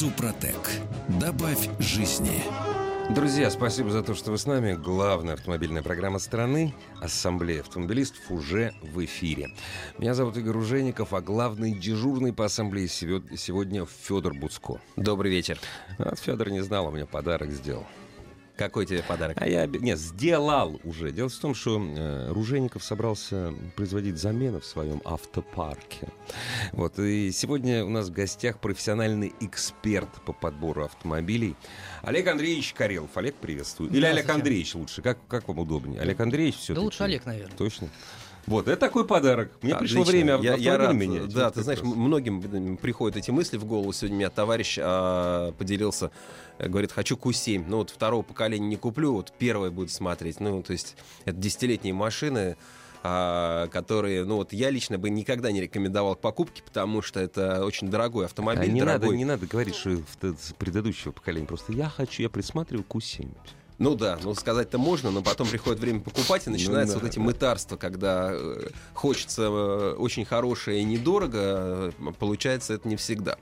Супротек. Добавь жизни. Друзья, спасибо за то, что вы с нами. Главная автомобильная программа страны «Ассамблея автомобилистов» уже в эфире. Меня зовут Игорь Ужеников, а главный дежурный по ассамблее сегодня Федор Буцко. Добрый вечер. А Федор не знал, у меня подарок сделал. Какой тебе подарок? А я нет, сделал уже. Дело в том, что э, Ружеников собрался производить замены в своем автопарке. Вот и сегодня у нас в гостях профессиональный эксперт по подбору автомобилей Олег Андреевич Карелов. Олег, приветствую. Или Олег Андреевич лучше. Как, как вам удобнее? Олег Андреевич все Да лучше Олег, наверное. Точно. Вот, это такой подарок. Мне Отлично. пришло время я, я рад. менять. Да, ты знаешь, раз. многим приходят эти мысли в голову. Сегодня у меня товарищ а, поделился, э, говорит, хочу Q7. Ну вот второго поколения не куплю, вот первое будет смотреть. Ну, то есть это десятилетние машины, а, которые, ну вот я лично бы никогда не рекомендовал к покупке, потому что это очень дорогой автомобиль. А не, дорогой. Надо, не надо говорить, что предыдущего поколения. Просто я хочу, я присматриваю Q7. Ну да, ну сказать-то можно, но потом приходит время покупать, и начинается ну, да, вот эти да. мытарства, когда э, хочется э, очень хорошее и недорого, э, получается это не всегда.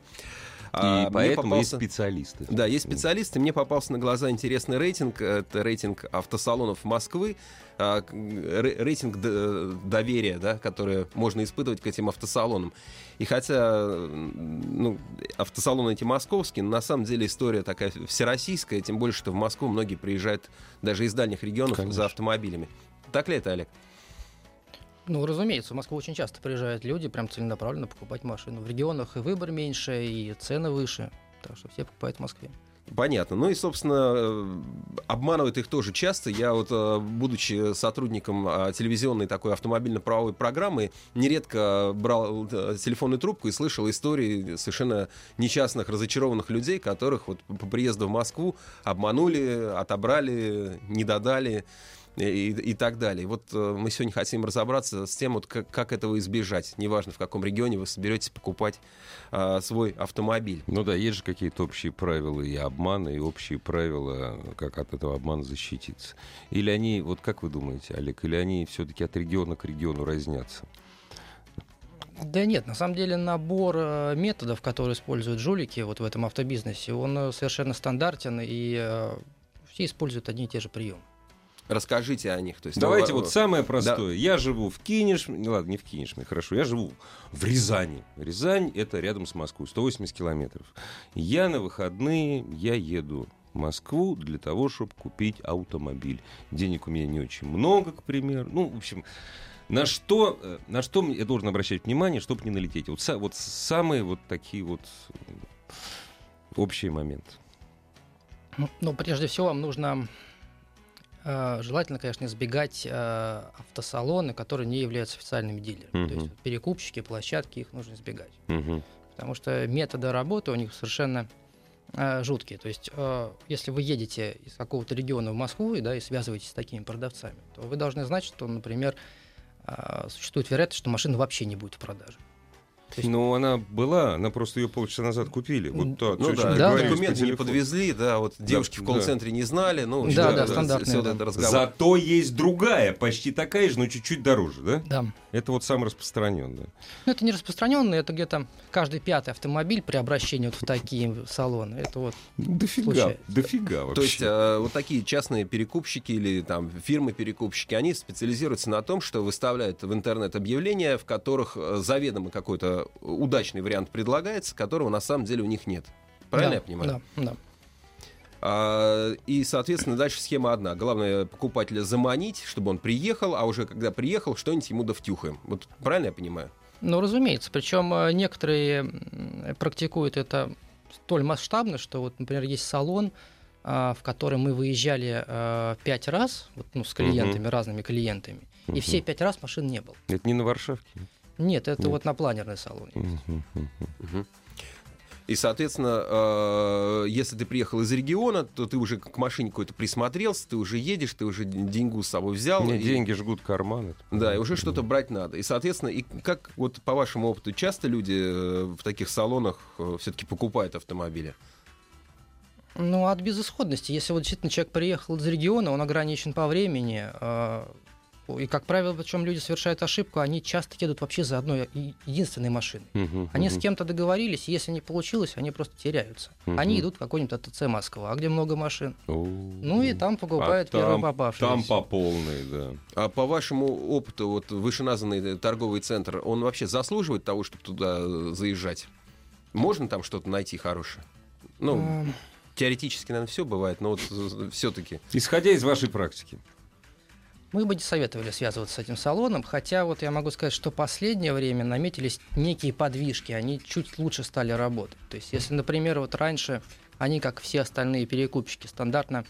А, и поэтому попался... есть специалисты. Да, есть специалисты. Мне попался на глаза интересный рейтинг. Это рейтинг автосалонов Москвы. А, рейтинг доверия, да, который можно испытывать к этим автосалонам. И хотя ну, автосалоны эти московские, на самом деле история такая всероссийская, тем больше, что в Москву многие приезжают даже из дальних регионов Конечно. за автомобилями. Так ли это, Олег? Ну, разумеется, в Москву очень часто приезжают люди прям целенаправленно покупать машину. В регионах и выбор меньше, и цены выше. Так что все покупают в Москве. Понятно. Ну и, собственно, э, обманывают их тоже часто. Я вот, э, будучи сотрудником а, телевизионной такой автомобильно-правовой программы, нередко брал э, телефонную трубку и слышал истории совершенно несчастных, разочарованных людей, которых вот по приезду в Москву обманули, отобрали, не додали и, и так далее. Вот э, мы сегодня хотим разобраться с тем, вот как, как этого избежать. Неважно, в каком регионе вы соберетесь покупать э, свой автомобиль. Ну да, есть же какие-то общие правила и обмана, и общие правила, как от этого обмана защититься. Или они, вот как вы думаете, Олег, или они все-таки от региона к региону разнятся? Да нет, на самом деле набор э, методов, которые используют жулики вот в этом автобизнесе, он э, совершенно стандартен, и все используют одни и те же приемы. Расскажите о них. То есть, Давайте ну, вот самое простое. Да. Я живу в Кинешме, не ладно, не в Кинешме, хорошо, я живу в Рязани. Рязань это рядом с Москвой, 180 километров. Я на выходные, я еду в Москву для того, чтобы купить автомобиль. Денег у меня не очень много, к примеру. Ну, в общем, на что, э, на что я должен обращать внимание, чтобы не налететь? Вот, вот самые вот такие вот общие моменты. Ну, ну, прежде всего, вам нужно желательно, конечно, избегать э, автосалоны, которые не являются официальными дилерами. Uh-huh. То есть перекупщики, площадки, их нужно избегать. Uh-huh. Потому что методы работы у них совершенно э, жуткие. То есть, если вы едете из какого-то региона в Москву да, и связываетесь с такими продавцами, то вы должны знать, что, например, существует вероятность, что машина вообще не будет в продаже. Есть... Ну, она была, она просто ее полчаса назад купили. Вот то, ну, да, да, документы не подвезли, да, вот девушки да, в колл-центре да. не знали. Ну, да, да, да, стандартная. Да. Разговор. Зато есть другая, почти такая же, но чуть-чуть дороже, да? Да. Это вот самый распространенный. Ну, это не распространенный, это где-то каждый пятый автомобиль при обращении вот в такие салоны. Это вот дофига, случается. дофига вообще. То есть э, вот такие частные перекупщики или там фирмы-перекупщики, они специализируются на том, что выставляют в интернет объявления, в которых э, заведомо какой-то удачный вариант предлагается, которого на самом деле у них нет. Правильно да, я понимаю? Да, да. А, и, соответственно, дальше схема одна. Главное покупателя заманить, чтобы он приехал, а уже когда приехал, что-нибудь ему довтюхаем. Вот правильно я понимаю? Ну, разумеется. Причем э, некоторые практикуют это столь масштабно, что вот, например, есть салон, а, в который мы выезжали э, пять раз, вот, ну, с клиентами, угу. разными клиентами, угу. и все пять раз машин не было. Это не на Варшавке? Нет, это Нет. вот на планерной салоне. Угу, угу. И, соответственно, э, если ты приехал из региона, то ты уже к машине какой-то присмотрелся, ты уже едешь, ты уже деньгу с собой взял. Мне и- деньги жгут карманы. Да, и уже что-то брать надо. И, соответственно, и как вот по вашему опыту, часто люди э, в таких салонах все-таки покупают автомобили? Ну, от безысходности. Если вот действительно человек приехал из региона, он ограничен по времени. Э, И, как правило, причем люди совершают ошибку, они часто едут вообще за одной единственной машиной. Мгм, Они с кем-то договорились, и если не получилось, они просто теряются. Мгм. Они идут в какой-нибудь ТЦ Москва, где много машин. О. Ну и там покупают А первый там- попавшийся. Там по полной, да. А по вашему опыту, вот вышеназванный торговый центр, он вообще заслуживает того, чтобы туда э, заезжать? Можно там что-то найти хорошее? Ну, теоретически, наверное, все бывает, но вот все-таки. Исходя из вашей практики. Мы бы не советовали связываться с этим салоном, хотя вот я могу сказать, что последнее время наметились некие подвижки, они чуть лучше стали работать. То есть, если, например, вот раньше они, как все остальные перекупщики, стандартно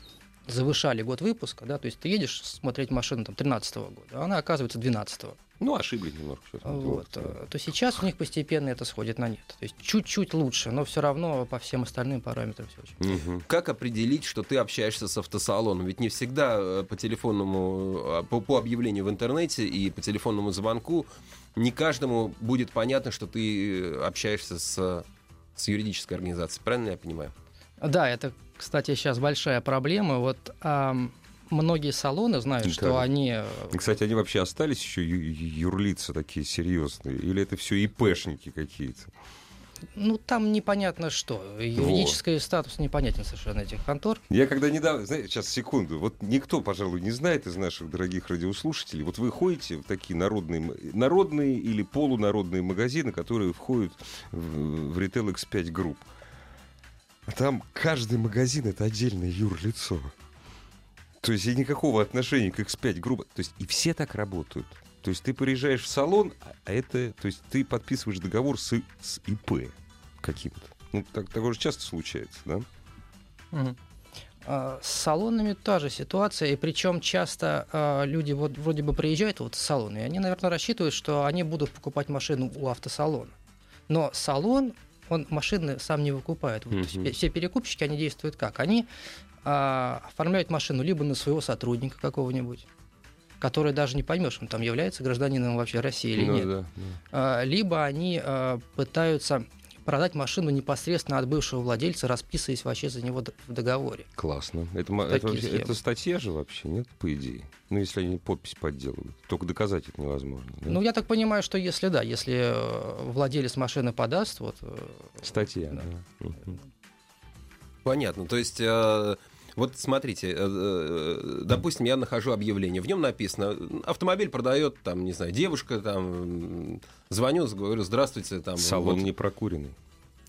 завышали год выпуска, да, то есть ты едешь смотреть машину там 13 года, а она оказывается 12 Ну, ошиблись немножко. вот, э, то сейчас у них постепенно это сходит на нет. То есть чуть-чуть лучше, но все равно по всем остальным параметрам все очень. Мгм. Как определить, что ты общаешься с автосалоном? Ведь не всегда э, по телефонному, а, по, по объявлению в интернете и по телефонному звонку не каждому будет понятно, что ты э, общаешься с, с юридической организацией. Правильно я понимаю? Да, это, кстати, сейчас большая проблема. Вот ам, многие салоны знают, Да. что они Кстати, они вообще остались еще юрлицы такие серьезные? Или это все ИПшники какие-то? Ну, там непонятно что. Юридический статус непонятен совершенно этих контор. Я когда недавно, знаете, сейчас секунду, вот никто, пожалуй, не знает из наших дорогих радиослушателей, вот вы ходите в такие народные, народные или полународные магазины, которые входят в, в Retail X5 Group. А там каждый магазин это отдельное юрлицо. То есть и никакого отношения к X5 Group. То есть и все так работают. То есть ты приезжаешь в салон, а а это, то есть ты подписываешь договор с, с ИП каким-то. Ну, так, такое же часто случается, да? А, С салонами та же ситуация, и причем часто а, люди вот вроде бы приезжают вот в салон, и они, наверное, рассчитывают, что они будут покупать машину у автосалона. Но салон, он машины сам не выкупает. Вот, пе- все перекупщики, они действуют как? Они а, оформляют машину либо на своего сотрудника какого-нибудь, который даже не поймешь, он там является гражданином вообще России или Ну нет. да, да. А, либо они а, пытаются продать машину непосредственно от бывшего владельца, расписываясь вообще за него в договоре. Классно. Это, это, схемы. это статья же вообще, нет, по идее? Ну, если они подпись подделывают. Только доказать это невозможно. да? Ну, я так понимаю, что если да, если э, владелец машины подаст, вот, э, Статья, Да. да. Мгм. Понятно. То есть, э, вот смотрите, э, э, допустим, я нахожу объявление, в нем написано, автомобиль продает, там, не знаю, девушка, там, звоню, говорю, здравствуйте, там. Салон вот». не прокуренный.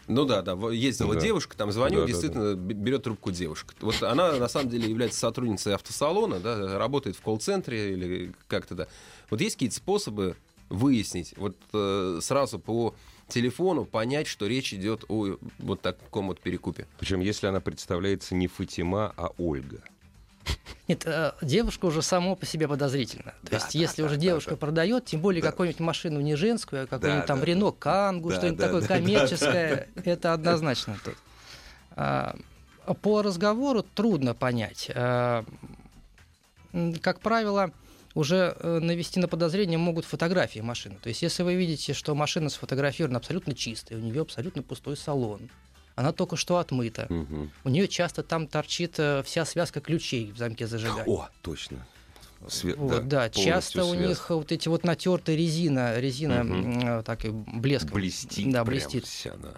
Ну да, да, ездила Да. девушка, там звоню, Да, да, действительно б- берет трубку девушка. Вот она на самом деле является сотрудницей автосалона, да, работает в колл-центре или как-то да. Вот есть какие-то способы выяснить, вот э, сразу по телефону понять, что речь идет о вот таком вот перекупе. Причем, если она представляется не Фатима, а Ольга. Нет, э, девушка уже само по себе подозрительна. То Да, есть, да, если да, уже да, девушка да. продает, тем более Да. какую-нибудь машину не женскую, а какую-нибудь там да, Рено Кангу, Да, что-нибудь да, такое да, да, коммерческое, это однозначно тут. А, По разговору трудно понять. А, Как правило, уже э, навести на подозрение могут фотографии машины. То есть, если вы видите, что машина сфотографирована абсолютно чистой, у нее абсолютно пустой салон, она только что отмыта, Мгм. у нее часто там торчит э, вся связка ключей в замке зажигания. О, точно. Све- Вот, да, полностью часто у связка. них вот эти вот натертые резина, резина э, так и блеск. блестит. Да, блестит. вся, да.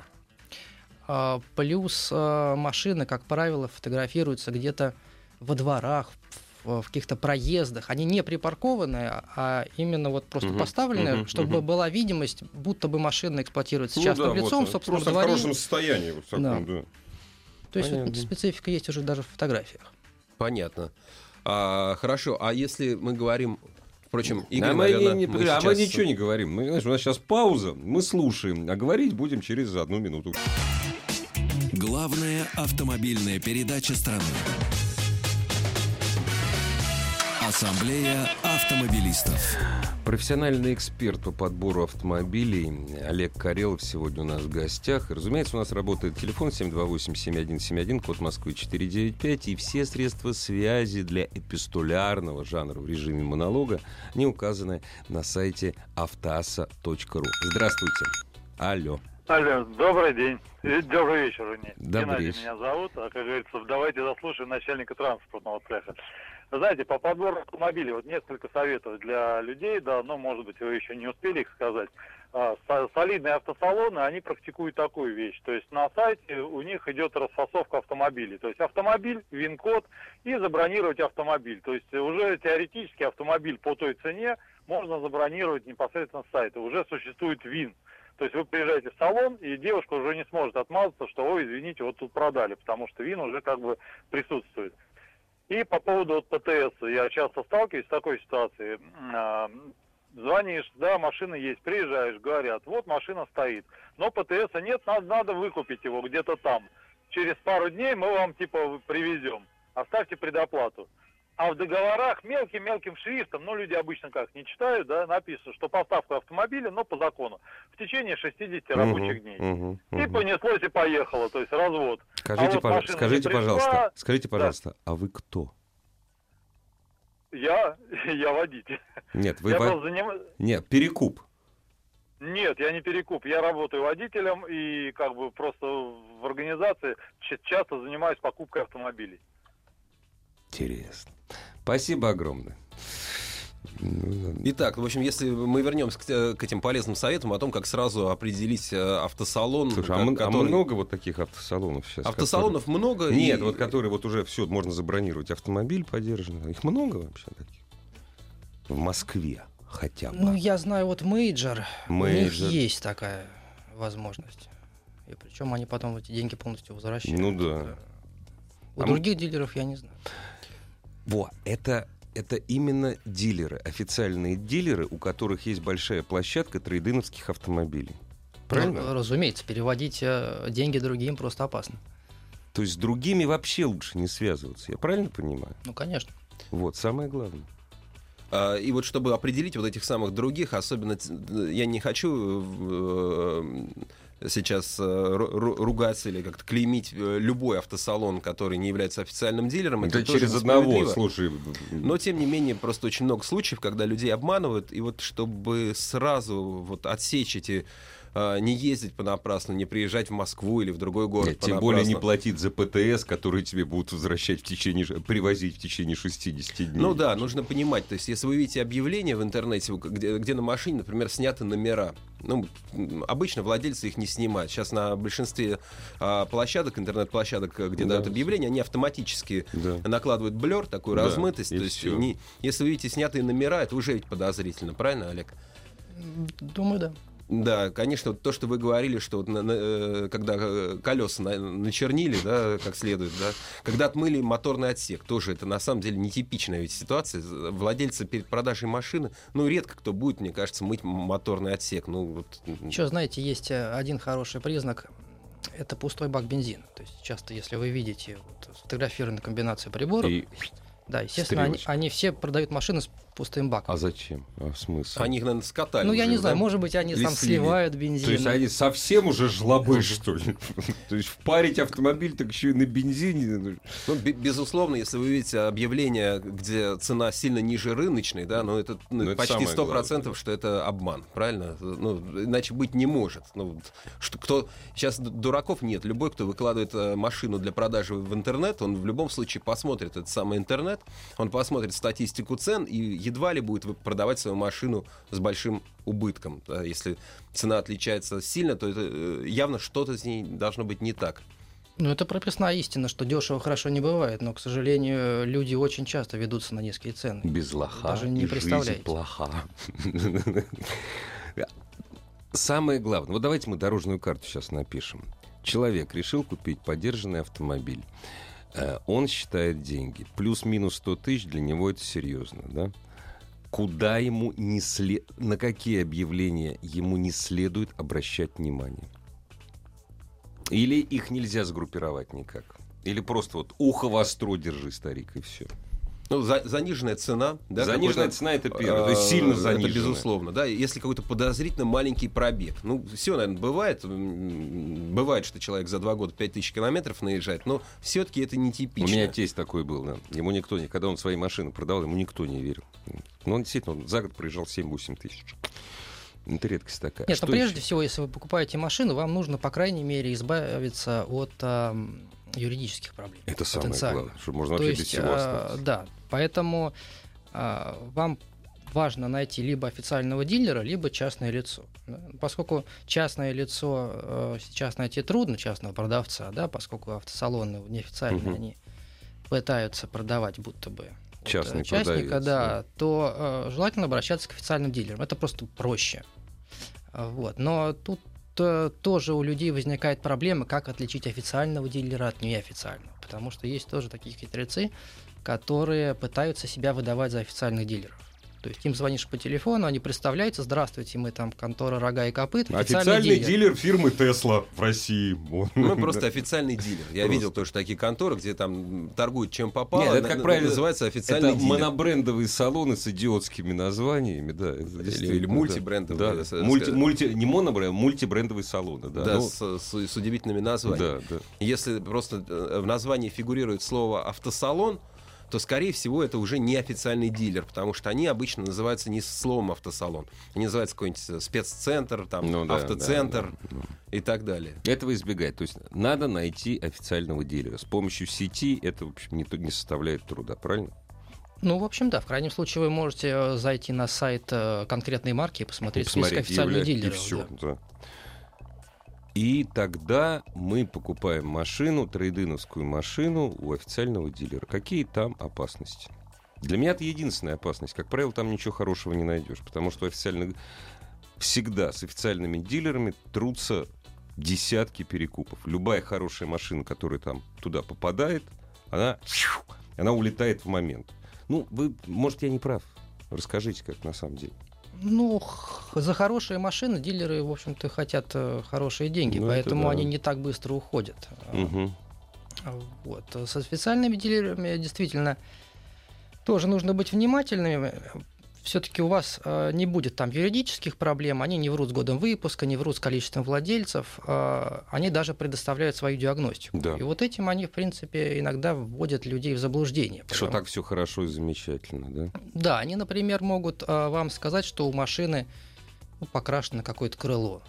А, плюс а, машины, как правило, фотографируются где-то во дворах, в, в каких-то проездах. Они не припаркованные, а именно вот просто Мгм, поставленные, мгм, чтобы мгм. была видимость, будто бы машина эксплуатируется Ну частным да, вот, лицом, э, собственно, Просто в хорошем состоянии. Вот таком, Да. да. То есть вот Понятно. специфика есть уже даже в фотографиях. Понятно. А, хорошо, а если мы говорим, впрочем, Игорь, а мы, наверное, не- не- мы а мы сейчас- ничего не говорим. Мы, знаешь, у нас сейчас пауза, мы слушаем, а говорить будем через одну минуту. Главная автомобильная передача страны. Ассамблея автомобилистов. Профессиональный эксперт по подбору автомобилей Олег Карелов сегодня у нас в гостях. И, разумеется, у нас работает телефон 728-7171, код Москвы 495. И все средства связи для эпистолярного жанра в режиме монолога не указаны на сайте автоаса.ру. Здравствуйте. Алло. Алло, добрый день. Э, Добрый вечер, вернее. Добрый Геннадий вечер. меня зовут, а, как говорится, давайте заслушаем начальника транспортного цеха. Знаете, по подбору автомобилей, вот несколько советов для людей, да, ну, может быть, вы еще не успели их сказать. А, со- Солидные автосалоны, они практикуют такую вещь. То есть на сайте у них идет расфасовка автомобилей. То есть автомобиль, ВИН-код и забронировать автомобиль. То есть уже теоретически автомобиль по той цене можно забронировать непосредственно с сайта. Уже существует ВИН. То есть вы приезжаете в салон, и девушка уже не сможет отмазаться, что, ой, извините, вот тут продали, потому что вин уже как бы присутствует. И по поводу вот ПТС, я часто сталкиваюсь с такой ситуацией. А, Звонишь, да, машина есть, приезжаешь, говорят, вот машина стоит, но ПТСа нет, надо, надо выкупить его где-то там. Через пару дней мы вам типа привезем, оставьте предоплату. А в договорах мелким-мелким шрифтом, ну, люди обычно как, не читают, да, написано, что поставка автомобиля, но по закону, в течение 60 рабочих дней. Мгм, И мгм. понеслось и поехало, то есть развод. Скажите, а вот не скажите пришла, пожалуйста, скажите, да. пожалуйста, а вы кто? Я, я водитель. Нет, вы я просто заним- Нет, перекуп. Нет, я не перекуп. Я работаю водителем и как бы просто в организации часто занимаюсь покупкой автомобилей. Интересно. Спасибо огромное. Ну, Итак, в общем, если мы вернемся к, те- к этим полезным советам о том, как сразу определить э, автосалон, Слушай, а, м- а который- много вот таких автосалонов сейчас? автосалонов много. которые- Нет, и- вот которые вот уже все, можно забронировать автомобиль подержанный. Их много вообще таких? В Москве хотя бы. Ну, я знаю, вот мейджор, у них Мейджор. есть такая возможность. И причем они потом эти деньги полностью возвращают. Ну да. У А других дилеров я не знаю. Во, это, это именно дилеры, официальные дилеры, у которых есть большая площадка трейдиновских автомобилей. Правильно? Ну, разумеется, переводить э, деньги другим просто опасно. То есть с другими вообще лучше не связываться. Я правильно понимаю? Ну, конечно. Вот, самое главное. А, И вот чтобы определить вот этих самых других, особенно т- я не хочу э, сейчас э, ру- ру- ругаться или как-то клеймить э, любой автосалон, который не является официальным дилером. Это, тоже через одного, слушай. Но, тем не менее, просто очень много случаев, когда людей обманывают, и вот чтобы сразу вот отсечь эти а, не ездить понапрасну, не приезжать в Москву или в другой город Нет, тем более не платить за ПТС, который тебе будут возвращать в течение, привозить в течение 60 дней. Ну да, нужно понимать, то есть если вы видите объявление в интернете, где, где на машине, например, сняты номера, ну, обычно владельцы их не снимают. Сейчас на большинстве а, площадок, интернет-площадок, э, где Да. дают объявления, они автоматически Да. накладывают блер, такую Да, размытость. и То есть не- если вы видите снятые номера, это уже ведь подозрительно, правильно, Олег? Думаю, да. Да, конечно, вот то, что вы говорили, что вот на- на, э, когда э, колеса на- начернили, да, как следует, да, когда отмыли моторный отсек, тоже это на самом деле нетипичная ведь ситуация. Владельцы перед продажей машины, ну, редко кто будет, мне кажется, мыть моторный отсек. Ну, вот, Еще, знаете, есть э, один хороший признак. Это пустой бак бензина. То есть часто, если вы видите вот, сфотографированную комбинацию приборов, И- да, естественно, они, они все продают машины с пустым баком. А зачем? А смысл? они их, наверное, скатали. ну, я уже, не знаю, да? может быть, они Или там сливают бензин. То есть они совсем уже жлобы, что ли? То есть впарить автомобиль, так еще и на бензине. Ну, бе- безусловно, если вы видите объявление, где цена сильно ниже рыночной, да, ну это ну, Ну, это почти сто процентов, что это обман, правильно? Ну, иначе быть не может. Ну, что, кто сейчас дураков нет. Любой, кто выкладывает э, машину для продажи в интернет, он в любом случае посмотрит этот самый интернет, он посмотрит статистику цен и едва ли будет продавать свою машину с большим убытком. Если цена отличается сильно, то это э, явно что-то с ней должно быть не так. Ну, это прописная истина, что дешево хорошо не бывает, но, к сожалению, люди очень часто ведутся на низкие цены. Без лоха Даже не и жизнь плоха. Самое главное, вот давайте мы дорожную карту сейчас напишем. Человек решил купить подержанный автомобиль. Э, Он считает деньги. Плюс-минус 100 тысяч для него это серьезно, да? Куда ему не след... На какие объявления ему не следует обращать внимание? Или их нельзя сгруппировать никак? Или просто вот ухо востро держи, старик, и все. Ну, за- заниженная цена. Да, Заниженная цена это первое, то есть э, сильно Это заниженная. безусловно, да. Если какой-то подозрительно маленький пробег. Ну, все, наверное, бывает. Бывает, что человек за два года 5000 километров наезжает, но все-таки это У нетипично. меня тесть такой был, да. Ему никто не... Когда он свои машины продавал, ему никто не верил. Но он действительно он за год проезжал 7-8 тысяч. Это редкость такая. Нет, Что но прежде еще? всего, если вы покупаете машину, вам нужно, по крайней мере, избавиться от юридических проблем. Это самое главное, что можно То вообще без есть, всего а, остаться. да, поэтому а, вам важно найти либо официального дилера, либо частное лицо. Да. Поскольку частное лицо э, сейчас найти трудно, частного продавца, да, поскольку автосалоны неофициальные, Мгм. они пытаются продавать будто бы вот, Частный э, частника, продавец, да, то э, желательно обращаться к официальным дилерам. Это просто проще. Вот. Но тут тоже у людей возникает проблема, как отличить официального дилера от неофициального. Потому что есть тоже такие хитрецы, которые пытаются себя выдавать за официальных дилеров. То есть им звонишь по телефону, они представляются, здравствуйте, мы там контора рога и копыт, Официальный дилер фирмы Тесла в России. Ну, просто официальный дилер. Я Просто. видел тоже такие конторы, где там торгуют чем попало. Нет, это, как правило, называется официальный Это дилер. монобрендовые салоны с идиотскими названиями, да. это Или- да. мультибрендовые, Да, с- мульти, мульти, не монобренд, а мультибрендовые салоны, да. Да, Ну, с, с- с удивительными названиями. да, да. Если просто э, в названии фигурирует слово автосалон, то, скорее всего, это уже не официальный дилер, потому что они обычно называются не словом автосалон. Они называются какой-нибудь э, спеццентр, там, Ну да, автоцентр да, да, и так далее. Этого избегать. То есть надо найти официального дилера. С помощью сети это, в общем, не, не составляет труда, правильно? Ну, в общем, да. В крайнем случае вы можете э, зайти на сайт э, конкретной марки и посмотреть список Посмотреть, официальных явля- дилеров. И все, да. да. И тогда мы покупаем машину, трейдиновскую машину у официального дилера. Какие там опасности? Для меня это единственная опасность. Как правило, там ничего хорошего не найдешь, потому что официальных всегда с официальными дилерами трутся десятки перекупов. Любая хорошая машина, которая там туда попадает, она, она улетает в момент. Ну, вы, может, я не прав. Расскажите, как на самом деле. Ну, за хорошие машины дилеры, в общем-то, хотят э, хорошие деньги, Ну, это поэтому да. они не так быстро уходят. Мгм. Вот. С официальными дилерами действительно тоже нужно быть внимательными. Все-таки у вас э, не будет там юридических проблем, они не врут с годом выпуска, не врут с количеством владельцев, э, они даже предоставляют свою диагностику. Да. И вот этим они, в принципе, иногда вводят людей в заблуждение. Что потому- так все хорошо и замечательно, да? Да, они, например, могут э, вам сказать, что у машины ну, покрашено какое-то крыло.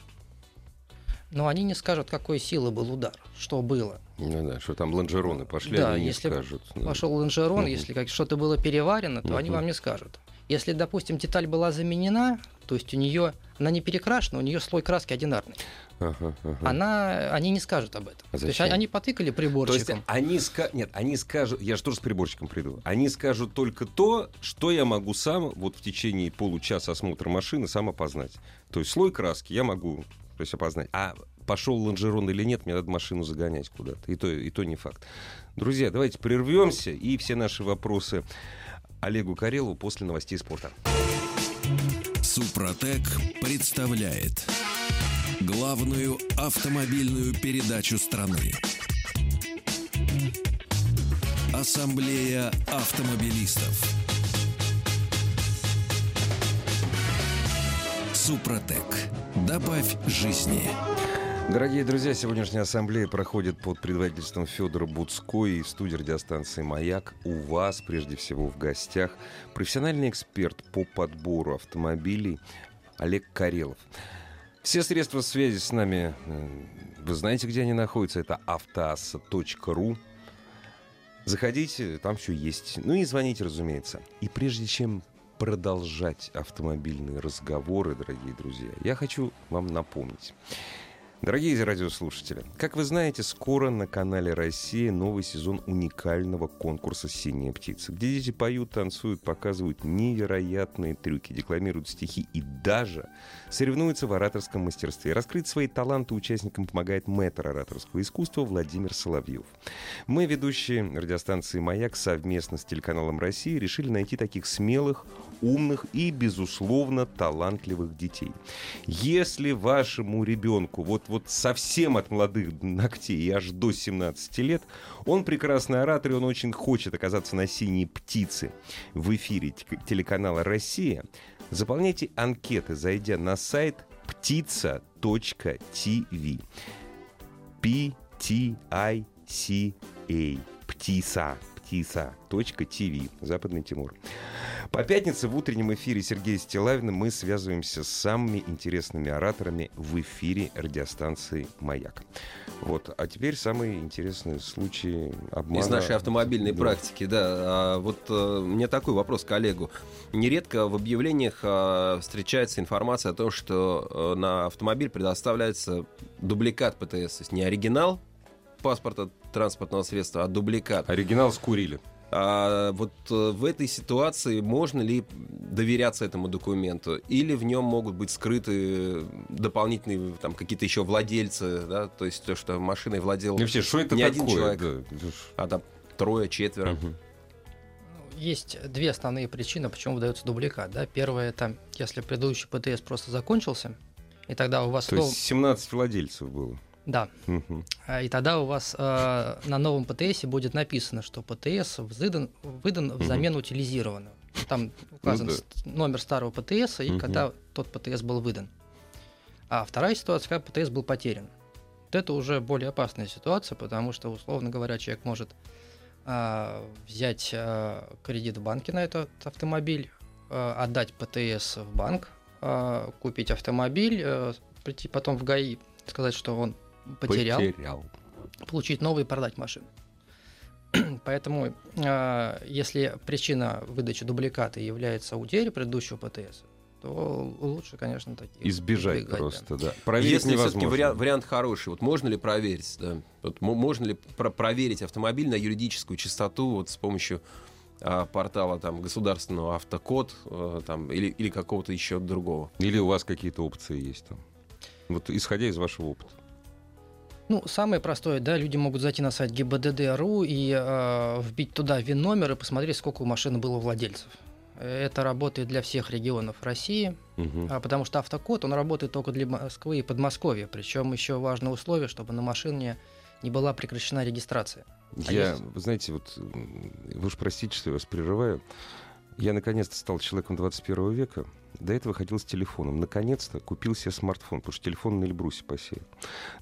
Но они не скажут, какой силы был удар, что было. Ну да, что там лонжероны пошли, Да, они не если скажут. Пошел лонжерон, Мгм. если как что-то было переварено, то они Мгм. вам не скажут. Если, допустим, деталь была заменена, то есть у нее она не перекрашена, у нее слой краски одинарный. Ага, ага. Она, они не скажут об этом. А То есть зачем? они потыкали То есть приборчиком. они скажут... Нет, они скажут... Я же тоже с приборчиком приду. Они скажут только то, что я могу сам вот в течение получаса осмотра машины сам опознать. То есть слой краски я могу то есть, опознать. А пошел лонжерон или нет, мне надо машину загонять куда-то. И то, и то не факт. Друзья, давайте прервемся и все наши вопросы Олегу Карелову после новостей спорта. Супротек представляет главную автомобильную передачу страны. Ассамблея автомобилистов. Супротек. Добавь жизни. Дорогие друзья, сегодняшняя ассамблея проходит под предводительством Федора Буцко и в студии радиостанции «Маяк». У вас, прежде всего, в гостях профессиональный эксперт по подбору автомобилей Олег Карелов. Все средства связи с нами, э, вы знаете, где они находятся, это автоасса.ру. Заходите, там все есть. Ну и звоните, разумеется. И прежде чем продолжать автомобильные разговоры, дорогие друзья, я хочу вам напомнить. Дорогие радиослушатели, как вы знаете, скоро на канале «Россия» новый сезон уникального конкурса «Синяя птица», где дети поют, танцуют, показывают невероятные трюки, декламируют стихи и даже соревнуются в ораторском мастерстве. Раскрыть свои таланты участникам помогает мэтр ораторского искусства Владимир Соловьев. Мы, ведущие радиостанции «Маяк», совместно с телеканалом «Россия» решили найти таких смелых, умных и, безусловно, талантливых детей. Если вашему ребенку вот вот совсем от молодых ногтей и аж до 17 лет. Он прекрасный оратор, и он очень хочет оказаться на «Синей птице» в эфире телеканала «Россия». Заполняйте анкеты, зайдя на сайт птица.тв. P-T-I-C-A. Птица. Птица.тв. Западный Тимур. По пятнице в утреннем эфире Сергея Стилавина мы связываемся с самыми интересными ораторами в эфире радиостанции «Маяк». Вот. А теперь самые интересные случаи обмана. Из нашей автомобильной Да. практики, да. А вот у меня такой вопрос к коллегу. Нередко в объявлениях э, встречается информация о том, что э, на автомобиль предоставляется дубликат ПТС, то есть не оригинал паспорта транспортного средства, а дубликат. Оригинал скурили. А вот э, в этой ситуации можно ли доверяться этому документу? Или в нем могут быть скрыты дополнительные там какие-то еще владельцы, да? То есть то, что машиной владел И вообще, что это не один такое? человек, Да, а там трое, четверо. Мгм. Есть две основные причины, почему выдается дубликат. Да? Первое это если предыдущий ПТС просто закончился, и тогда у вас То есть 17 владельцев было. Да. А, И тогда у вас э, на новом ПТС будет написано, что ПТС взыдан- выдан взамен утилизированного. Там указан Ну да. номер старого ПТС и Мгм. когда тот ПТС был выдан. А вторая ситуация, когда ПТС был потерян. Вот это уже более опасная ситуация, потому что, условно говоря, человек может а, взять а, кредит в банке на этот автомобиль, а, отдать ПТС в банк, а, купить автомобиль, э, прийти потом в ГАИ, сказать, что он потерял Потерял. получить новый и продать машину. Поэтому, э, если причина выдачи дубликата является утеря предыдущего ПТС, то лучше, конечно, таких Избежать избегать, да. просто, да. Проверить Если все-таки невозможно. вариант, вариант хороший, вот можно ли проверить, да? Вот мо- можно ли про- проверить автомобиль на юридическую чистоту вот с помощью а, портала там государственного автокод э, там или, или какого-то еще другого? Или у вас какие-то опции есть там? Вот исходя из вашего опыта. Ну, самое простое, да, люди могут зайти на сайт ГИБДД.ру и э, вбить туда ВИН-номер и посмотреть, сколько у машины было владельцев. Это работает для всех регионов России, а, потому что автокод, он работает только для Москвы и Подмосковья. Причем еще важное условие, чтобы на машине не была прекращена регистрация. А Я, вы знаете, вот вы уж простите, что я вас прерываю. Я наконец-то стал человеком 21 века. До этого ходил с телефоном. Наконец-то купил себе смартфон, потому что телефон на Эльбрусе посеял.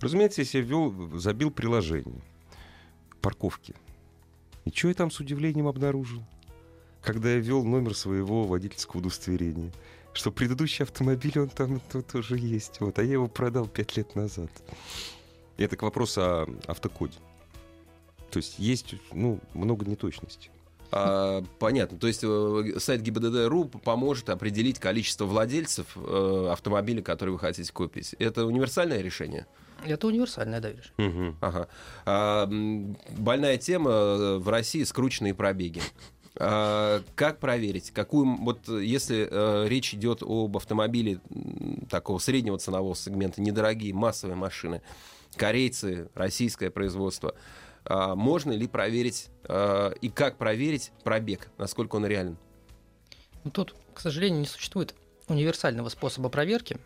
Разумеется, я себе ввел, забил приложение парковки. И что я там с удивлением обнаружил? Когда я ввел номер своего водительского удостоверения, что предыдущий автомобиль, он там то- тоже есть. Вот, а я его продал пять лет назад. Это к вопросу о автокоде. То есть есть ну, много неточностей. А, понятно. То есть э, сайт ГИБДД.ру поможет определить количество владельцев э, автомобиля, который вы хотите купить. Это универсальное решение? Это универсальная доверие. Ага. А, больная тема э, в России скрученные пробеги. А, как проверить? Какую, вот э, если э, речь идет об автомобиле такого среднего ценового сегмента, недорогие массовые машины, корейцы, российское производство, можно ли проверить а, и как проверить пробег, насколько он реален? Ну, тут, к сожалению, не существует универсального способа проверки.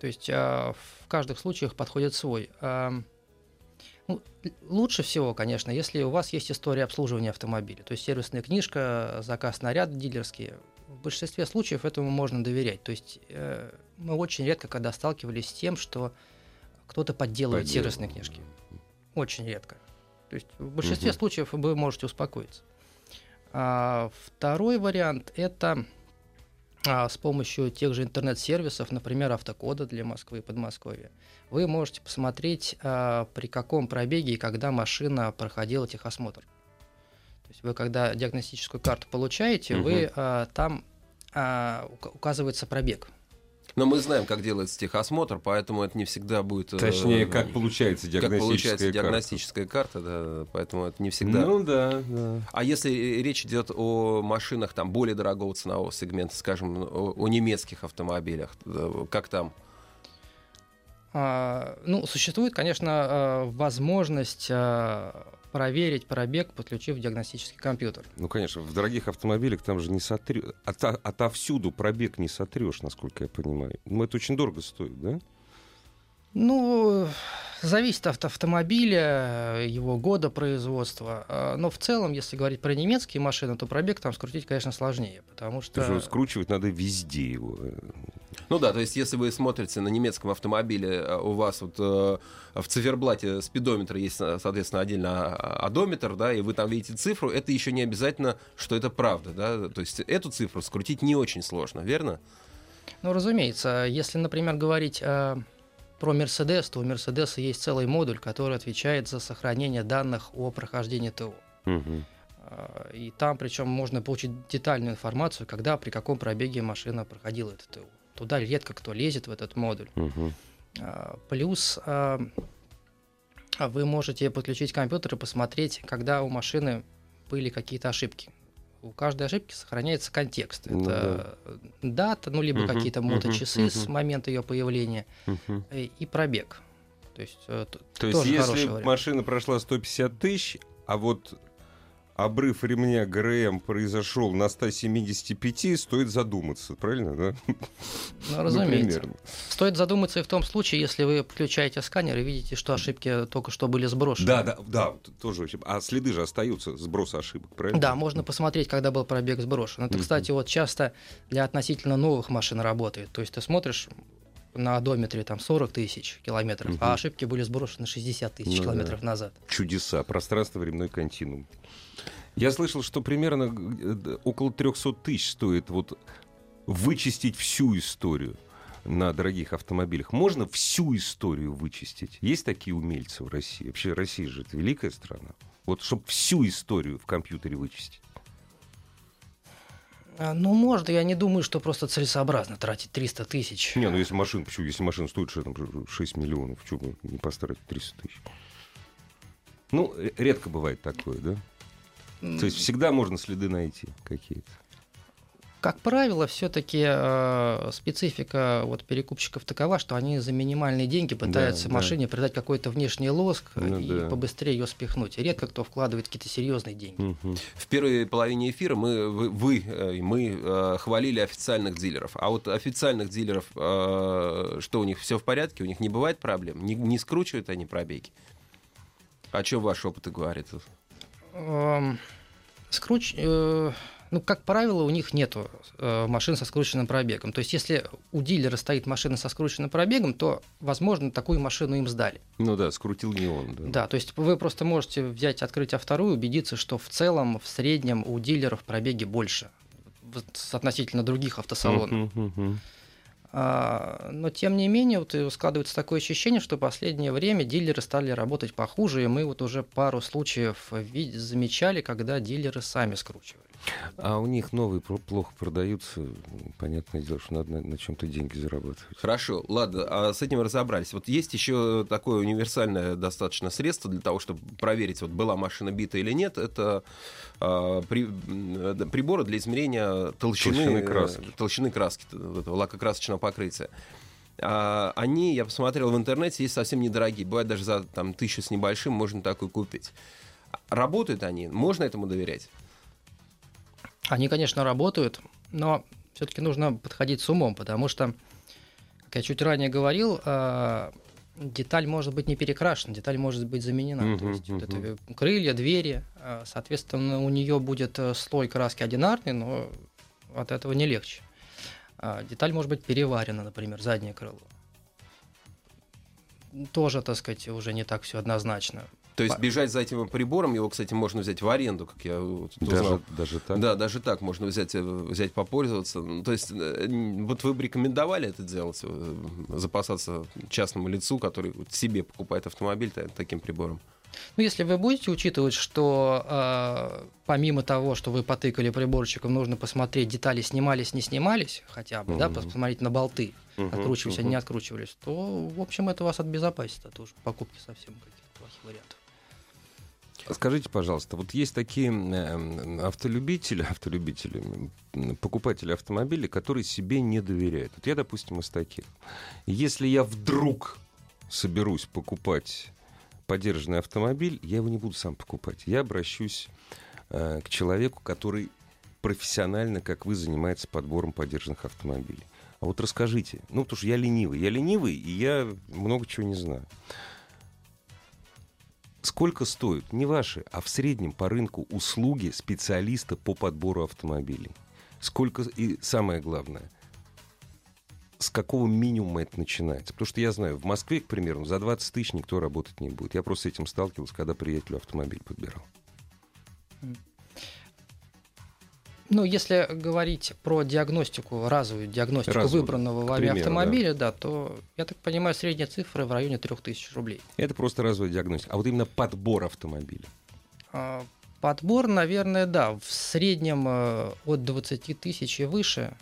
То есть а, в каждых случаях подходит свой. А, ну, лучше всего, конечно, если у вас есть история обслуживания автомобиля, то есть сервисная книжка, заказ наряд дилерский. В большинстве случаев этому можно доверять. То есть э, мы очень редко когда сталкивались с тем, что кто-то подделывает Подделывает. сервисные книжки. Очень редко. То есть в большинстве Мгм. случаев вы можете успокоиться. А, второй вариант это а, с помощью тех же интернет-сервисов, например, автокода для Москвы и Подмосковья, вы можете посмотреть, а, при каком пробеге и когда машина проходила техосмотр. То есть вы, когда диагностическую карту получаете, вы а, там а, ука- указывается пробег. Но мы знаем, как делается техосмотр, поэтому это не всегда будет... э, Точнее, как получается как диагностическая получается карта. диагностическая карта, да, поэтому это не всегда. Ну да, да. А если речь идет о машинах там более дорогого ценового сегмента, скажем, о, о немецких автомобилях, да, как там? А, Ну, существует, конечно, а, возможность проверить пробег, подключив диагностический компьютер. Ну, конечно, в дорогих автомобилях там же не сотрешь. Ото- отовсюду пробег не сотрешь, насколько я понимаю. Ну, это очень дорого стоит, да? Ну, зависит от автомобиля, его года производства. А, Но в целом, если говорить про немецкие машины, то пробег там скрутить, конечно, сложнее, потому что... Потому что скручивать надо везде его. Ну да, то есть если вы смотрите на немецком автомобиле, э, у вас вот э, в циферблате спидометра есть, э, соответственно, отдельно а- одометр, да, и вы там видите цифру, это еще не обязательно, что это правда, да, то есть эту цифру скрутить не очень сложно, верно? Ну, разумеется, если, например, говорить э, про Mercedes, то у Mercedes есть целый модуль, который отвечает за сохранение данных о прохождении ТО. А, И там, причем, можно получить детальную информацию, когда, при каком пробеге машина проходила это ТО. Туда редко кто лезет в этот модуль. А, Плюс а, вы можете подключить компьютер и посмотреть, когда у машины были какие-то ошибки. У каждой ошибки сохраняется контекст. Ну Это дата, ну либо Мгм, какие-то моточасы с мгм. момента ее появления э, и пробег. То есть, э, т- То есть, если машина прошла 150 тысяч, а вот обрыв ремня ГРМ произошел на 175, стоит задуматься, правильно, да? Ну, разумеется. примерно. Стоит задуматься и в том случае, если вы подключаете сканер и видите, что ошибки только что были сброшены. Да, да, да, тоже. А следы же остаются, сброс ошибок, правильно? Да, можно посмотреть, когда был пробег сброшен. Это, кстати, вот часто для относительно новых машин работает. То есть ты смотришь на одометре там 40 тысяч километров, Мгм. а ошибки были сброшены 60 тысяч Ну да. километров назад. Чудеса, пространство-временной континуум. Я слышал, что примерно э, около 300 тысяч стоит вот вычистить всю историю на дорогих автомобилях. Можно всю историю вычистить? Есть такие умельцы в России? Вообще Россия же это великая страна. Вот чтобы всю историю в компьютере вычистить. А, Ну, можно, я не думаю, что просто целесообразно тратить 300 тысяч. Не, ну если машина, почему, если машина стоит что, там, 6 миллионов, что бы не поставить 300 тысяч? Ну, редко бывает такое, да? То есть всегда можно следы найти какие-то. Как правило, все-таки специфика вот перекупщиков такова, что они за минимальные деньги пытаются да. машине придать какой-то внешний лоск Ну и да. побыстрее ее спихнуть. И редко кто вкладывает какие-то серьезные деньги. Мгм. В первой половине эфира мы, вы, вы, э, и мы э, хвалили официальных дилеров. А вот официальных дилеров, э, что у них все в порядке, у них не бывает проблем, не, не скручивают они пробеги. О чем ваш опыт и говорит? Эм, Скруч, э, ну, как правило, у них нету э, машин со скрученным пробегом. То есть, если у дилера стоит машина со скрученным пробегом, то, возможно, такую машину им сдали. Ну да, скрутил не он. Да. Да, то есть вы просто можете взять, открыть автору и убедиться, что в целом, в среднем у дилеров пробеги больше относительно других автосалонов. А, но тем не менее, вот складывается такое ощущение, что в последнее время дилеры стали работать похуже, и мы вот уже пару случаев замечали, когда дилеры сами скручивали. А у них новые плохо продаются. Понятное дело, что надо на, на чем-то деньги зарабатывать. Хорошо, ладно, а с этим разобрались. Вот есть еще такое универсальное достаточно средство для того, чтобы проверить, вот была машина бита или нет. Это а, при- э, приборы для измерения толщины, Толщины э, краски. толщины краски, этого лакокрасочного покрытия. А, они, я посмотрел в интернете, есть совсем недорогие. Бывает даже за там, тысячу с небольшим можно такой купить. Работают они? Можно этому доверять? Они, конечно, работают, но все-таки нужно подходить с умом, потому что, как я чуть ранее говорил, а, деталь может быть не перекрашена, деталь может быть заменена. То Мгм, есть вот мгм. это крылья, двери, а, соответственно, у нее будет э, слой краски одинарный, но от этого не легче. А, Деталь может быть переварена, например, заднее крыло. Тоже, так сказать, уже не так все однозначно. То есть бежать за этим прибором, его, кстати, можно взять в аренду, как я вот узнал. Даже, даже так? Да, даже так можно взять, э, взять попользоваться. Ну, То есть, э, вот вы бы рекомендовали это делать, э, запасаться частному лицу, который себе покупает автомобиль та- таким прибором? Ну, если вы будете учитывать, что э, помимо того, что вы потыкали приборчиком, нужно посмотреть, детали снимались, не снимались, хотя бы, да, Мгм. посмотреть на болты, Мгм, откручивались они, мгм. не откручивались, то, в общем, это вас от уж покупки совсем каких-то плохих вариантов. Скажите, пожалуйста, вот есть такие э, автолюбители, автолюбители, покупатели автомобилей, которые себе не доверяют. Вот я, допустим, из таких. Если я вдруг соберусь покупать подержанный автомобиль, я его не буду сам покупать. Я обращусь э, к человеку, который профессионально, как вы, занимается подбором подержанных автомобилей. А вот расскажите, ну, потому что я ленивый. Я ленивый, и я много чего не знаю. Сколько стоят, не ваши, а в среднем по рынку услуги специалиста по подбору автомобилей? Сколько, и самое главное, с какого минимума это начинается? Потому что я знаю, в Москве, к примеру, за 20 тысяч никто работать не будет. Я просто с этим сталкивался, когда приятелю автомобиль подбирал. Ну, если говорить про диагностику, разовую диагностику Разовую, выбранного вами примеру, автомобиля, да. то, я так понимаю, средняя цифра в районе 3000 рублей. Это просто разовая диагностика. А вот именно подбор автомобиля. А, Подбор, наверное, да, в среднем э, от 20 тысяч и выше.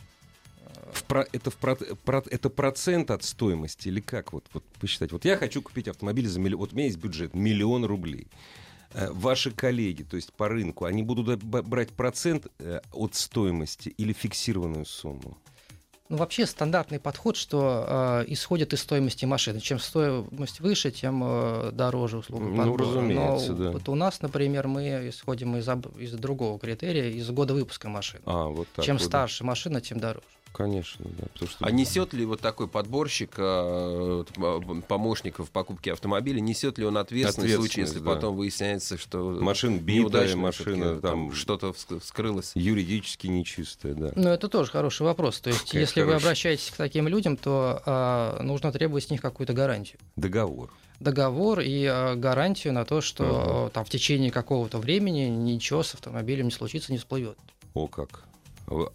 В про- это, в про- про- это процент от стоимости или как вот, вот посчитать? Вот я хочу купить автомобиль за миллион. Вот у меня есть бюджет миллион рублей. Э, Ваши коллеги, то есть по рынку, они будут брать процент э, от стоимости или фиксированную сумму? Ну, вообще стандартный подход, что э, исходит из стоимости машины. Чем стоимость выше, тем э, дороже услуга Ну, подбора. разумеется, Но да. вот у нас, например, мы исходим из, из другого критерия, из года выпуска машины. А, вот так чем вот, да. старше машина, тем дороже. Конечно, да. потому что- А несет ли вот такой подборщик э, помощников в покупке автомобиля, несет ли он ответственность в случае, если Ответственность, да. потом выясняется, что Машина битая, машина всё-таки там что-то вс- вскрылось? юридически нечистая, да. Ну, это тоже хороший вопрос. То есть, Какая если вы хорошая. обращаетесь к таким людям, то а, нужно требовать с них какую-то гарантию. Договор. Договор и а, гарантию на то, что Ага. а, там в течение какого-то времени ничего с автомобилем не случится, не всплывет. О как.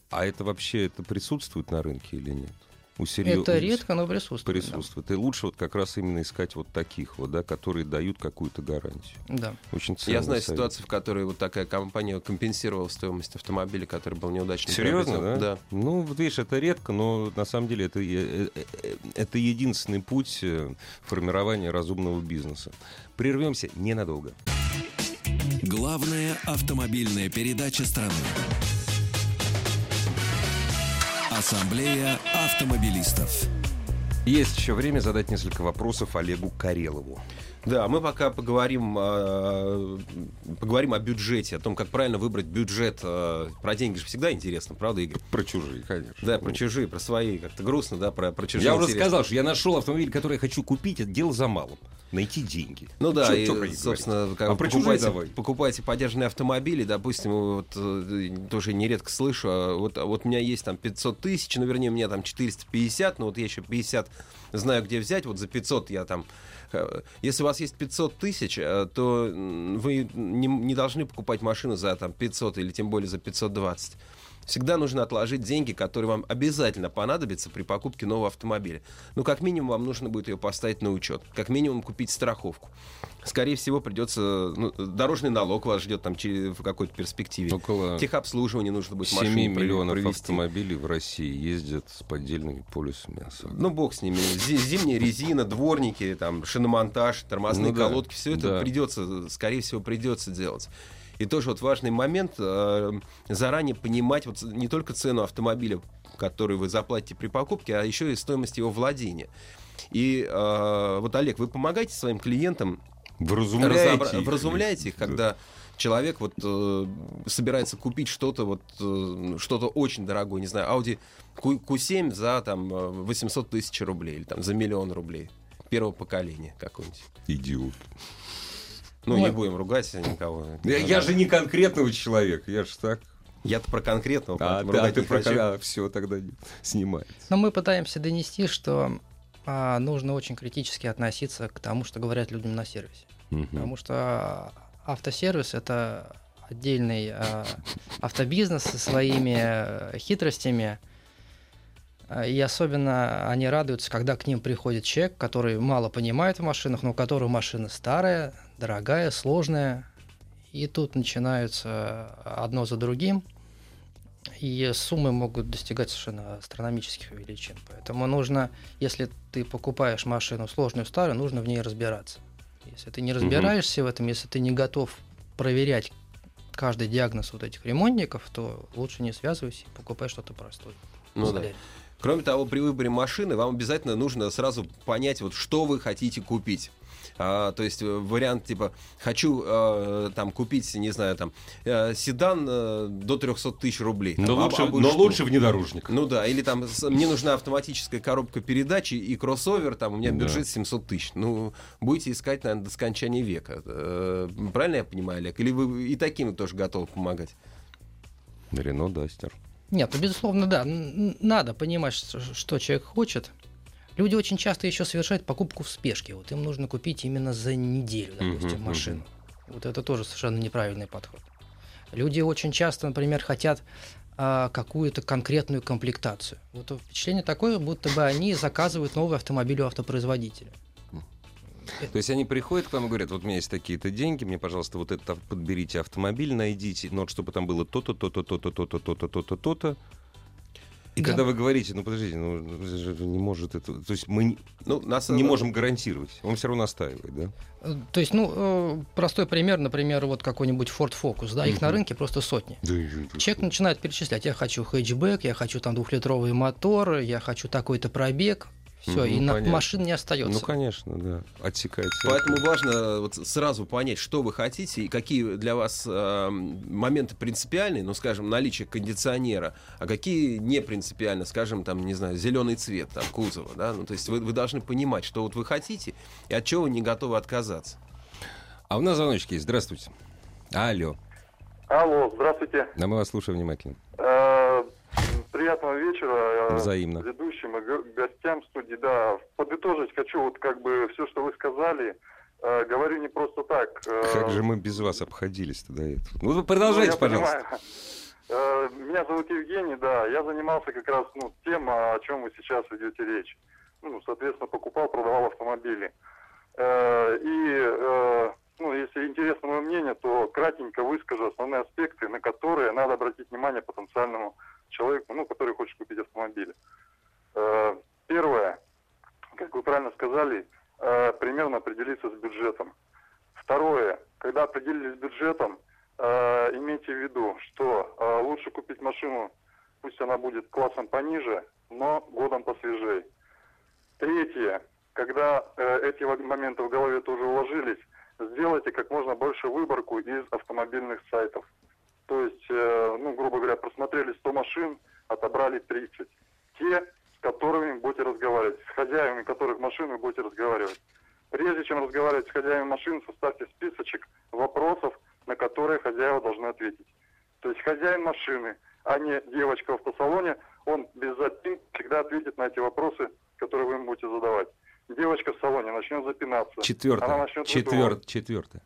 А это вообще это присутствует на рынке или нет? У серьё- Это редко, но присутствует. да. присутствует. И лучше вот как раз именно искать вот таких вот, да, которые дают какую-то гарантию. Да. Очень ценный Я знаю совет. ситуацию, в которой вот такая компания компенсировала стоимость автомобиля, который был неудачно Серьезно, приобретен. да? Да. Ну, вот видишь, это редко, но на самом деле это, э, э, э, это единственный путь э, формирования разумного бизнеса. Прервемся ненадолго. Главная автомобильная передача страны. Ассамблея автомобилистов. Есть еще время задать несколько вопросов Олегу Карелову. Да, мы пока поговорим, э, поговорим о бюджете, о том, как правильно выбрать бюджет. э, Про деньги же всегда интересно, правда, Игорь? Про чужие, конечно. Да, про чужие, про свои. Как-то грустно, да, про, про чужие. Я уже интересно. сказал, что я нашел автомобиль, который я хочу купить, это дело за малым. Найти деньги. Ну да, Чё- и, чё собственно, как А покупаете, давай. покупаете подержанные автомобили, допустим, вот э, тоже нередко слышу, а вот, а вот у меня есть там 500 тысяч, ну, вернее, у меня там 450, но вот я еще 50 знаю, где взять, вот за 500 я там... э, Если у вас есть 500 тысяч, э, то вы не, не должны покупать машину за там 500 или тем более за 520. Всегда нужно отложить деньги, которые вам обязательно понадобятся при покупке нового автомобиля. Ну, как минимум, вам нужно будет ее поставить на учет. Как минимум, купить страховку. Скорее всего, придется... ну, дорожный налог вас ждет там через, в какой-то перспективе. Около Техобслуживание нужно будет 7 машине при- миллионов провести. автомобилей в России ездят с поддельными полюсами ОСАГО. Ну, бог с ними. Зи- Зимняя резина, дворники, там, шиномонтаж, тормозные Ну да, колодки. Все это да. придется, скорее всего, придется делать. И тоже вот важный момент э, заранее понимать вот не только цену автомобиля, который вы заплатите при покупке, а еще и стоимость его владения. И э, вот, Олег, вы помогаете своим клиентам Вразумляете разобра- их. вразумляете их, когда человек вот э, собирается купить что-то вот э, что-то очень дорогое, не знаю, Audi Q- Q7 за там э, 800 тысяч рублей или там за миллион рублей первого поколения какой-нибудь. Идиот. Ну, Ой. не будем ругать никого. Я, я же не конкретного человека, я же так. Я-то про конкретного, А, поэтому ты, а ругать ты не про хочу. все тогда снимается. Но мы пытаемся донести, что а, нужно очень критически относиться к тому, что говорят людям на сервисе. Потому что автосервис это отдельный а, автобизнес со своими э, хитростями. А, И особенно они радуются, когда к ним приходит человек, который мало понимает в машинах, но у которого машина старая, дорогая, сложная. И тут начинаются одно за другим. И суммы могут достигать совершенно астрономических величин. Поэтому нужно, если ты покупаешь машину сложную, старую, нужно в ней разбираться. Если ты не разбираешься в этом, если ты не готов проверять каждый диагноз вот этих ремонтников, то лучше не связывайся и покупай что-то простое. Ну да. Кроме того, при выборе машины вам обязательно нужно сразу понять, вот что вы хотите купить. А, то есть э, вариант типа хочу э, там купить, не знаю, там э, седан э, до 300 тысяч рублей. Но, Там, лучше, об- но обычный. лучше внедорожник. Ну да, или там с- мне нужна автоматическая коробка передач и кроссовер, там у меня Да. бюджет 700 тысяч. Ну, будете искать, наверное, до скончания века. Э, Правильно я понимаю, Олег? Или вы и таким тоже готовы помогать? Рено Дастер. Нет, ну, безусловно, да. Надо понимать, что, что человек хочет. Люди очень часто еще совершают покупку в спешке. Вот им нужно купить именно за неделю, допустим, машину. Вот это тоже совершенно неправильный подход. Люди очень часто, например, хотят а, какую-то конкретную комплектацию. Вот впечатление такое, будто бы они заказывают новый автомобиль у автопроизводителя. То есть они приходят к вам и говорят, вот у меня есть такие-то деньги, мне, пожалуйста, вот это подберите автомобиль, найдите, но вот чтобы там было то-то, то-то, то-то, то-то, то-то, то-то, то-то. И Да. когда вы говорите, ну подождите, ну же не может это... То есть мы Ну, нас, не можем гарантировать. Он все равно настаивает, да? Э, То есть, ну, э, простой пример, например, вот какой-нибудь Ford Focus, да, их на Мгм. рынке просто сотни. Да, Человек начинает перечислять, я хочу хэтчбэк, я хочу там двухлитровый мотор, я хочу такой-то пробег, все, Мгм, и на машин не остается. Ну, конечно, да. Отсекается. Поэтому важно вот сразу понять, что вы хотите и какие для вас э, моменты принципиальные, ну, скажем, наличие кондиционера, а какие не принципиально, скажем, там, не знаю, зеленый цвет там, кузова, да, ну, то есть вы, вы должны понимать, что вот вы хотите и от чего вы не готовы отказаться. А у нас звоночки есть. Здравствуйте. Алло. Алло, здравствуйте. Да мы вас слушаем внимательно. Э, Приятного вечера. э, Взаимно. Ведущим и го- гостям студии. Да, подытожить хочу вот как бы все, что вы сказали. Э, Говорю не просто так. э, Как же мы без вас обходились-то до этого? Ну, вы Ну, продолжайте, я пожалуйста. понимаю. Э, Меня зовут Евгений, да. Я занимался как раз ну, тем, о чем вы сейчас ведете речь. Ну, соответственно, покупал, продавал автомобили. И, ну, если интересно мое мнение, то кратенько выскажу основные аспекты, на которые надо обратить внимание потенциальному человеку, ну, который хочет купить автомобиль. Э, Первое, как вы правильно сказали, э, примерно определиться с бюджетом. Второе, когда определились с бюджетом, э, имейте в виду, что лучше купить машину, пусть она будет классом пониже, но годом посвежей. Третье, когда эти моменты в голове тоже уложились, сделайте как можно больше выборку из автомобильных сайтов. То есть, э, ну, грубо говоря, просмотрели 100 машин, отобрали 30. Те, с которыми будете разговаривать, с хозяевами которых машин вы будете разговаривать. Прежде чем разговаривать с хозяевами машин, составьте списочек вопросов, на которые хозяева должны ответить. То есть хозяин машины, а не девочка в автосалоне, он без запинки всегда ответит на эти вопросы, которые вы ему будете задавать. Девочка в салоне начнет запинаться. Она Четвертое. начнет Четвер... Четвертое.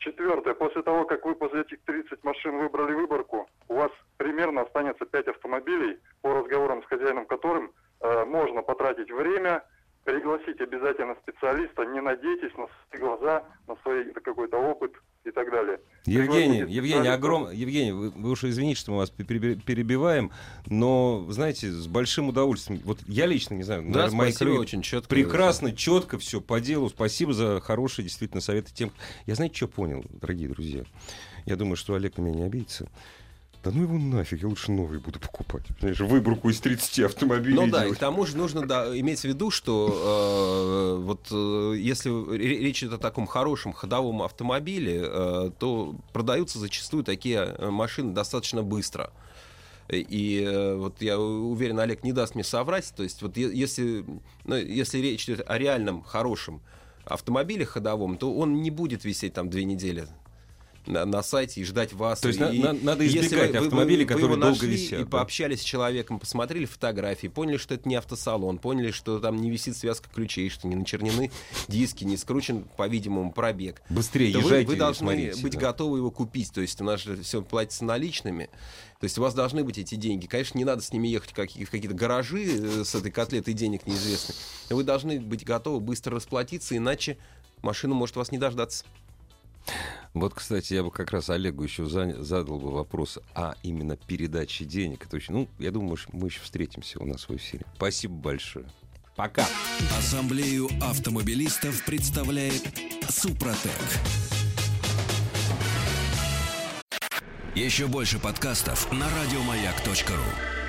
Четвертое. После того, как вы после этих 30 машин выбрали выборку, у вас примерно останется 5 автомобилей, по разговорам с хозяином которым э, можно потратить время, пригласить обязательно специалиста, не надейтесь на свои глаза, на свой какой-то опыт и так далее. Евгений, Евгений, огром... Евгений, вы, вы уж извините, что мы вас переби- перебиваем, но, знаете, с большим удовольствием. Вот я лично, не знаю, Да, наверное, спасибо, очень четко. Прекрасно, четко все по делу. Спасибо за хорошие действительно советы тем. Я знаете, что понял, дорогие друзья? Я думаю, что Олег на меня не обидится. Да ну его нафиг, я лучше новый буду покупать. Знаешь, выборку из 30 автомобилей. Ну да, и делать. к тому же нужно да, иметь в виду, что э, вот э, если ре- речь идет о таком хорошем ходовом автомобиле, э, то продаются зачастую такие э, машины достаточно быстро. И вот я уверен, Олег не даст мне соврать. То есть вот если, ну, если речь идет о реальном хорошем автомобиле ходовом, то он не будет висеть там две недели на, на сайте и ждать вас. То есть И- на- на- надо если избегать автомобилей, которые его долго висят, И да. пообщались с человеком, посмотрели фотографии, поняли, что это не автосалон, поняли, что там не висит связка ключей, что не начернены диски, не скручен, по-видимому, пробег. Быстрее то вы, езжайте вы и должны смотрите, быть да. готовы его купить. То есть у нас же все платится наличными. То есть у вас должны быть эти деньги. Конечно, не надо с ними ехать в какие-то гаражи э, с этой котлетой денег неизвестных. Но Вы должны быть готовы быстро расплатиться, иначе машина может вас не дождаться. Вот, кстати, я бы как раз Олегу еще задал бы вопрос о именно передаче денег. Это очень, ну, я думаю, мы еще встретимся у нас в эфире. Спасибо большое. Пока. Ассамблею автомобилистов представляет Супротек. Еще больше подкастов на радиомаяк.ру.